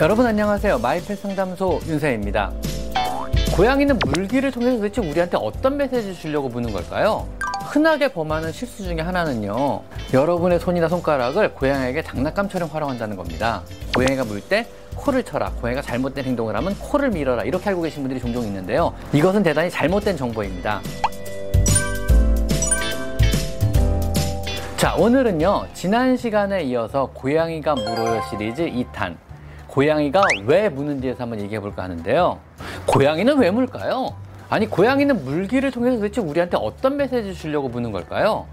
여러분 안녕하세요. 마이펫 상담소 윤세입니다. 고양이는 물기를 통해서 도대체 우리한테 어떤 메시지를 주려고 무는 걸까요? 흔하게 범하는 실수 중에 하나는요. 여러분의 손이나 손가락을 고양이에게 장난감처럼 활용한다는 겁니다. 고양이가 물 때 코를 쳐라. 고양이가 잘못된 행동을 하면 코를 밀어라. 이렇게 알고 계신 분들이 종종 있는데요. 이것은 대단히 잘못된 정보입니다. 자, 오늘은요. 지난 시간에 이어서 고양이가 물어요 시리즈 2탄. 고양이가 왜 무는지에서 한번 얘기해 볼까 하는데요. 고양이는 왜 물까요? 아니, 고양이는 물기를 통해서 도대체 우리한테 어떤 메시지를 주려고 무는 걸까요?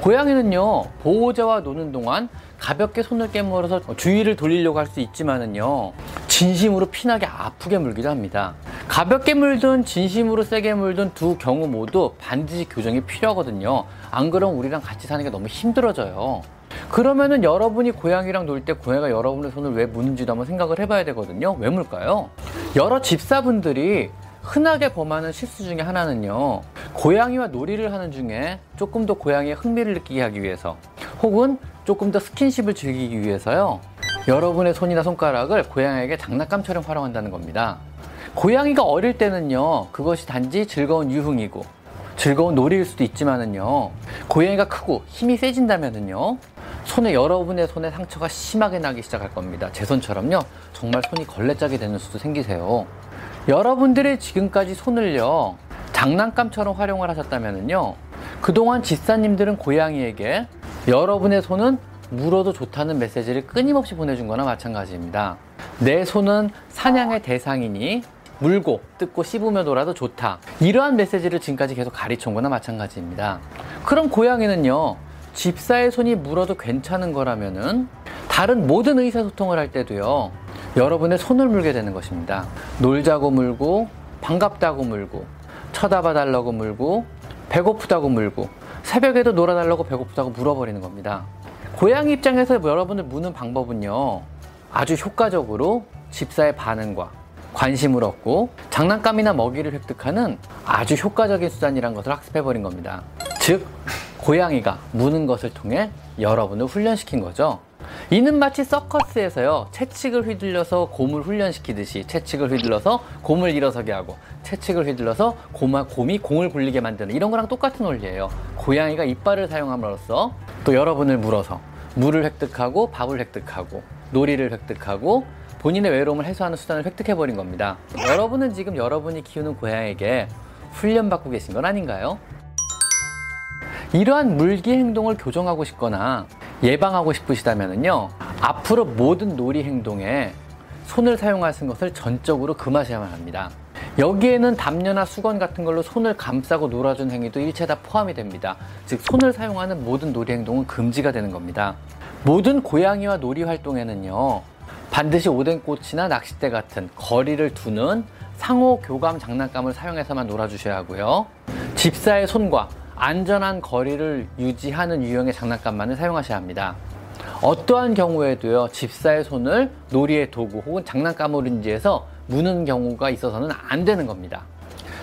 고양이는요, 보호자와 노는 동안 가볍게 손을 깨물어서 주의를 돌리려고 할 수 있지만은요, 진심으로 피나게 아프게 물기도 합니다. 가볍게 물든 진심으로 세게 물든 두 경우 모두 반드시 교정이 필요하거든요. 안 그러면 우리랑 같이 사는 게 너무 힘들어져요. 그러면은 여러분이 고양이랑 놀 때 고양이가 여러분의 손을 왜 무는지도 한번 생각을 해봐야 되거든요. 왜 물까요? 여러 집사분들이 흔하게 범하는 실수 중에 하나는요. 고양이와 놀이를 하는 중에 조금 더 고양이의 흥미를 느끼게 하기 위해서 혹은 조금 더 스킨십을 즐기기 위해서요. 여러분의 손이나 손가락을 고양이에게 장난감처럼 활용한다는 겁니다. 고양이가 어릴 때는요. 그것이 단지 즐거운 유흥이고 즐거운 놀이일 수도 있지만은요. 고양이가 크고 힘이 세진다면은요. 손에 여러분의 손에 상처가 심하게 나기 시작할 겁니다. 제 손처럼요. 정말 손이 걸레짝이 되는 수도 생기세요. 여러분들이 지금까지 손을요. 장난감처럼 활용을 하셨다면요. 그동안 집사님들은 고양이에게 여러분의 손은 물어도 좋다는 메시지를 끊임없이 보내준 거나 마찬가지입니다. 내 손은 사냥의 대상이니 물고 뜯고 씹으며 놀아도 좋다. 이러한 메시지를 지금까지 계속 가르쳐온 거나 마찬가지입니다. 그럼 고양이는요. 집사의 손이 물어도 괜찮은 거라면은 다른 모든 의사소통을 할 때도요. 여러분의 손을 물게 되는 것입니다. 놀자고 물고 반갑다고 물고 쳐다봐 달라고 물고 배고프다고 물고 새벽에도 놀아달라고 배고프다고 물어버리는 겁니다. 고양이 입장에서 여러분을 무는 방법은요. 아주 효과적으로 집사의 반응과 관심을 얻고 장난감이나 먹이를 획득하는 아주 효과적인 수단이란 것을 학습해버린 겁니다. 즉, 고양이가 무는 것을 통해 여러분을 훈련시킨 거죠. 이는 마치 서커스에서요, 채찍을 휘둘려서 곰을 훈련시키듯이 채찍을 휘둘러서 곰을 일어서게 하고 채찍을 휘둘러서 곰아, 곰이 공을 굴리게 만드는 이런 거랑 똑같은 원리예요. 고양이가 이빨을 사용함으로써 또 여러분을 물어서 물을 획득하고 밥을 획득하고 놀이를 획득하고 본인의 외로움을 해소하는 수단을 획득해 버린 겁니다. 여러분은 지금 여러분이 키우는 고양이에게 훈련받고 계신 건 아닌가요? 이러한 물기 행동을 교정하고 싶거나 예방하고 싶으시다면요. 앞으로 모든 놀이 행동에 손을 사용하시는 것을 전적으로 금하셔야만 합니다. 여기에는 담요나 수건 같은 걸로 손을 감싸고 놀아준 행위도 일체 다 포함이 됩니다. 즉, 손을 사용하는 모든 놀이 행동은 금지가 되는 겁니다. 모든 고양이와 놀이 활동에는요, 반드시 오뎅꽃이나 낚싯대 같은 거리를 두는 상호 교감 장난감을 사용해서만 놀아주셔야 하고요. 집사의 손과 안전한 거리를 유지하는 유형의 장난감만을 사용하셔야 합니다. 어떠한 경우에도요, 집사의 손을 놀이의 도구 혹은 장난감으로 인지해서 무는 경우가 있어서는 안 되는 겁니다.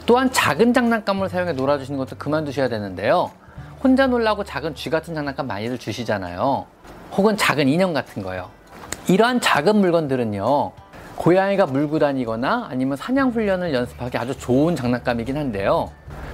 또한 작은 장난감을 사용해 놀아주시는 것도 그만두셔야 되는데요. 혼자 놀라고 작은 쥐 같은 장난감 많이들 주시잖아요. 혹은 작은 인형 같은 거요. 이러한 작은 물건들은요, 고양이가 물고 다니거나 아니면 사냥 훈련을 연습하기 아주 좋은 장난감이긴 한데요.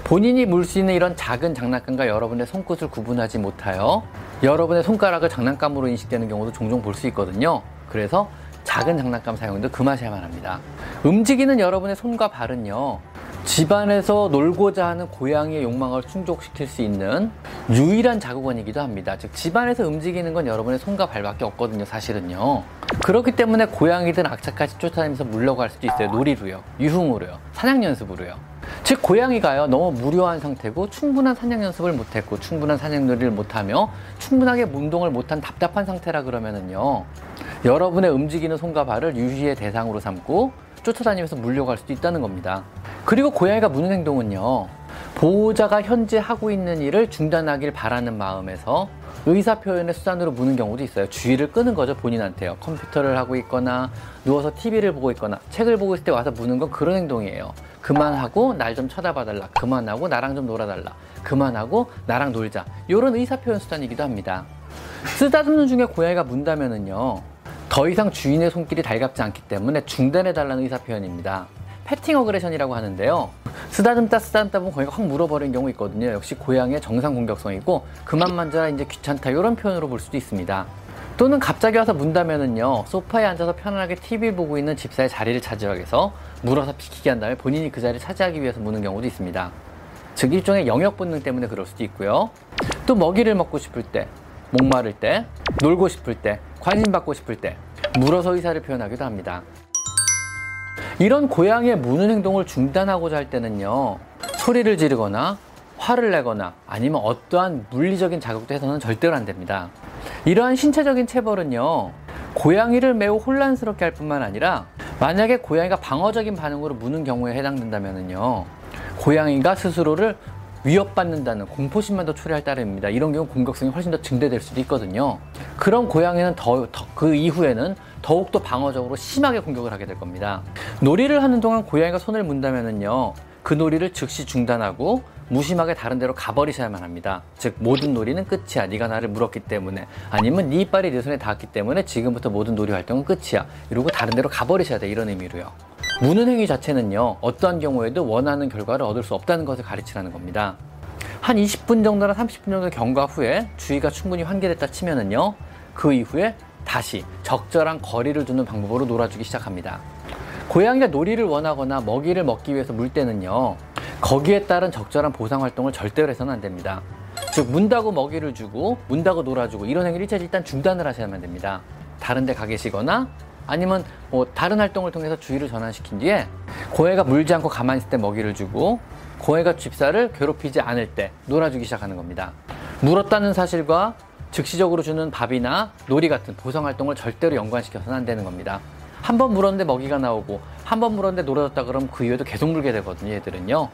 본인이 물 수 있는 이런 작은 장난감과 여러분의 손끝을 구분하지 못하여 여러분의 손가락을 장난감으로 인식되는 경우도 종종 볼 수 있거든요. 그래서 작은 장난감 사용도 금하셔야만 합니다. 움직이는 여러분의 손과 발은요. 집안에서 놀고자 하는 고양이의 욕망을 충족시킬 수 있는 유일한 자극원이기도 합니다. 즉, 집안에서 움직이는 건 여러분의 손과 발밖에 없거든요, 사실은요. 그렇기 때문에 고양이든 악착같이 쫓아다니면서 물러갈 수도 있어요. 놀이로요, 유흥으로요, 사냥 연습으로요. 즉 고양이가요 너무 무료한 상태고 충분한 사냥 연습을 못했고 충분한 사냥놀이를 못하며 충분하게 운동을 못한 답답한 상태라 그러면은요 여러분의 움직이는 손과 발을 유희의 대상으로 삼고 쫓아다니면서 물려갈 수도 있다는 겁니다. 그리고 고양이가 무는 행동은요 보호자가 현재 하고 있는 일을 중단하길 바라는 마음에서 의사 표현의 수단으로 무는 경우도 있어요. 주의를 끄는 거죠, 본인한테요. 컴퓨터를 하고 있거나, 누워서 TV를 보고 있거나, 책을 보고 있을 때 와서 무는 건 그런 행동이에요. 그만하고 날 좀 쳐다봐달라. 그만하고 나랑 좀 놀아달라. 그만하고 나랑 놀자. 이런 의사 표현 수단이기도 합니다. 쓰다듬는 중에 고양이가 문다면은요. 더 이상 주인의 손길이 달갑지 않기 때문에 중단해달라는 의사 표현입니다. 패팅 어그레션이라고 하는데요. 쓰다듬다 쓰다듬다 보면 거기가 확 물어버리는 경우 있거든요. 역시 고양이의 정상 공격성이고 그만 만져라 이제 귀찮다 이런 표현으로 볼 수도 있습니다. 또는 갑자기 와서 문다면은요 소파에 앉아서 편안하게 TV 보고 있는 집사의 자리를 차지하기 위해서 물어서 비키게 한 다음에 본인이 그 자리를 차지하기 위해서 무는 경우도 있습니다. 즉 일종의 영역 본능 때문에 그럴 수도 있고요. 또 먹이를 먹고 싶을 때, 목마를 때, 놀고 싶을 때, 관심 받고 싶을 때 물어서 의사를 표현하기도 합니다. 이런 고양이의 무는 행동을 중단하고자 할 때는요 소리를 지르거나 화를 내거나 아니면 어떠한 물리적인 자극도 해서는 절대로 안 됩니다. 이러한 신체적인 체벌은요 고양이를 매우 혼란스럽게 할 뿐만 아니라 만약에 고양이가 방어적인 반응으로 무는 경우에 해당된다면요 고양이가 스스로를 위협받는다는 공포심만 더 초래할 따름입니다. 이런 경우 공격성이 훨씬 더 증대될 수도 있거든요. 그런 고양이는 더, 더, 그 이후에는 더욱더 방어적으로 심하게 공격을 하게 될 겁니다. 놀이를 하는 동안 고양이가 손을 문다면은요, 그 놀이를 즉시 중단하고 무심하게 다른 데로 가버리셔야만 합니다. 즉 모든 놀이는 끝이야. 네가 나를 물었기 때문에 아니면 네 이빨이 네 손에 닿았기 때문에 지금부터 모든 놀이 활동은 끝이야. 이러고 다른 데로 가버리셔야 돼. 이런 의미로요. 무는 행위 자체는요, 어떠한 경우에도 원하는 결과를 얻을 수 없다는 것을 가르치라는 겁니다. 한 20분 정도나 30분 정도 경과 후에 주의가 충분히 환기됐다 치면은요, 그 이후에 다시 적절한 거리를 두는 방법으로 놀아주기 시작합니다. 고양이가 놀이를 원하거나 먹이를 먹기 위해서 물 때는요, 거기에 따른 적절한 보상 활동을 절대로 해서는 안 됩니다. 즉, 문다고 먹이를 주고, 문다고 놀아주고, 이런 행위를 일단 중단을 하셔야만 됩니다. 다른 데 가 계시거나, 아니면 뭐 다른 활동을 통해서 주의를 전환시킨 뒤에 고해가 물지 않고 가만히 있을 때 먹이를 주고 고해가 집사를 괴롭히지 않을 때 놀아주기 시작하는 겁니다. 물었다는 사실과 즉시적으로 주는 밥이나 놀이 같은 보상 활동을 절대로 연관시켜서는 안 되는 겁니다. 한 번 물었는데 먹이가 나오고 한 번 물었는데 놀아줬다 그러면 그 이후에도 계속 물게 되거든요, 얘들은요.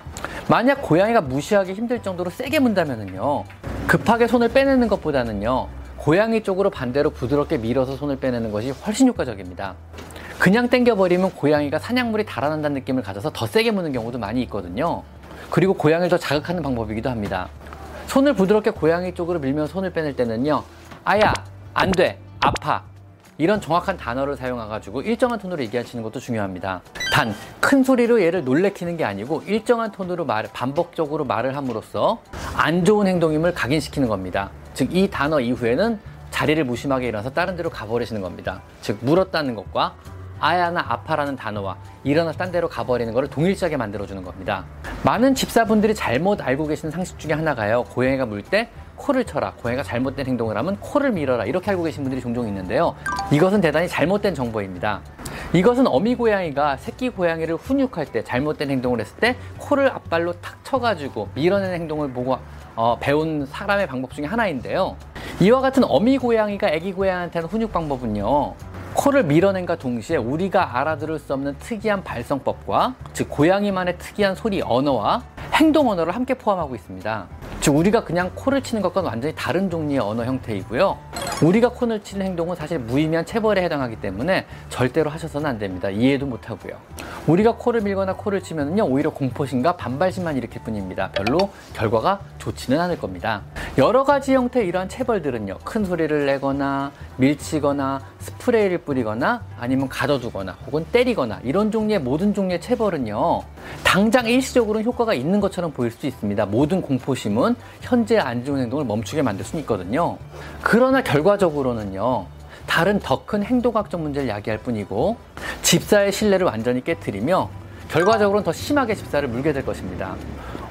만약 고양이가 무시하기 힘들 정도로 세게 문다면은요. 급하게 손을 빼내는 것보다는요. 고양이 쪽으로 반대로 부드럽게 밀어서 손을 빼내는 것이 훨씬 효과적입니다. 그냥 땡겨버리면 고양이가 사냥물이 달아난다는 느낌을 가져서 더 세게 무는 경우도 많이 있거든요. 그리고 고양이를 더 자극하는 방법이기도 합니다. 손을 부드럽게 고양이 쪽으로 밀면 손을 빼낼 때는요. 아야, 안 돼, 아파. 이런 정확한 단어를 사용해가지고 일정한 톤으로 얘기하시는 것도 중요합니다. 단, 큰 소리로 얘를 놀래키는 게 아니고 일정한 톤으로 말, 반복적으로 말을 함으로써 안 좋은 행동임을 각인시키는 겁니다. 즉, 이 단어 이후에는 자리를 무심하게 일어나서 다른 데로 가버리시는 겁니다. 즉, 물었다는 것과 아야나 아파라는 단어와 일어나서 딴 데로 가버리는 것을 동일시하게 만들어주는 겁니다. 많은 집사분들이 잘못 알고 계시는 상식 중에 하나가요. 고양이가 물 때 코를 쳐라. 고양이가 잘못된 행동을 하면 코를 밀어라. 이렇게 알고 계신 분들이 종종 있는데요. 이것은 대단히 잘못된 정보입니다. 이것은 어미 고양이가 새끼 고양이를 훈육할 때 잘못된 행동을 했을 때 코를 앞발로 탁 쳐가지고 밀어내는 행동을 보고 어, 배운 사람의 방법 중에 하나인데요. 이와 같은 어미 고양이가 아기 고양이한테는 훈육 방법은요. 코를 밀어낸과 동시에 우리가 알아들을 수 없는 특이한 발성법과 즉 고양이만의 특이한 소리 언어와 행동 언어를 함께 포함하고 있습니다. 즉 우리가 그냥 코를 치는 것과는 완전히 다른 종류의 언어 형태이고요. 우리가 코를 치는 행동은 사실 무의미한 체벌에 해당하기 때문에 절대로 하셔서는 안 됩니다. 이해도 못 하고요. 우리가 코를 밀거나 코를 치면요 오히려 공포심과 반발심만 일으킬 뿐입니다. 별로 결과가 좋지는 않을 겁니다. 여러 가지 형태의 이러한 체벌들은요 큰 소리를 내거나 밀치거나 스프레이를 뿌리거나 아니면 가둬두거나 혹은 때리거나 이런 종류의 모든 종류의 체벌은요 당장 일시적으로는 효과가 있는 것처럼 보일 수 있습니다. 모든 공포심은 현재 안 좋은 행동을 멈추게 만들 수는 있거든요. 그러나 결과 적으로는요 다른 더 큰 행동학적 문제를 야기할 뿐이고 집사의 신뢰를 완전히 깨뜨리며 결과적으로는 더 심하게 집사를 물게 될 것입니다.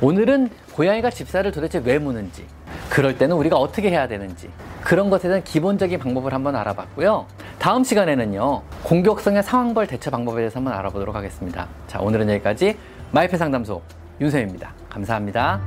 오늘은 고양이가 집사를 도대체 왜 무는지, 그럴 때는 우리가 어떻게 해야 되는지, 그런 것에 대한 기본적인 방법을 한번 알아봤고요. 다음 시간에는요, 공격성의 상황벌 대처 방법에 대해서 한번 알아보도록 하겠습니다. 자, 오늘은 여기까지 마이페 상담소 윤쌤입니다. 감사합니다.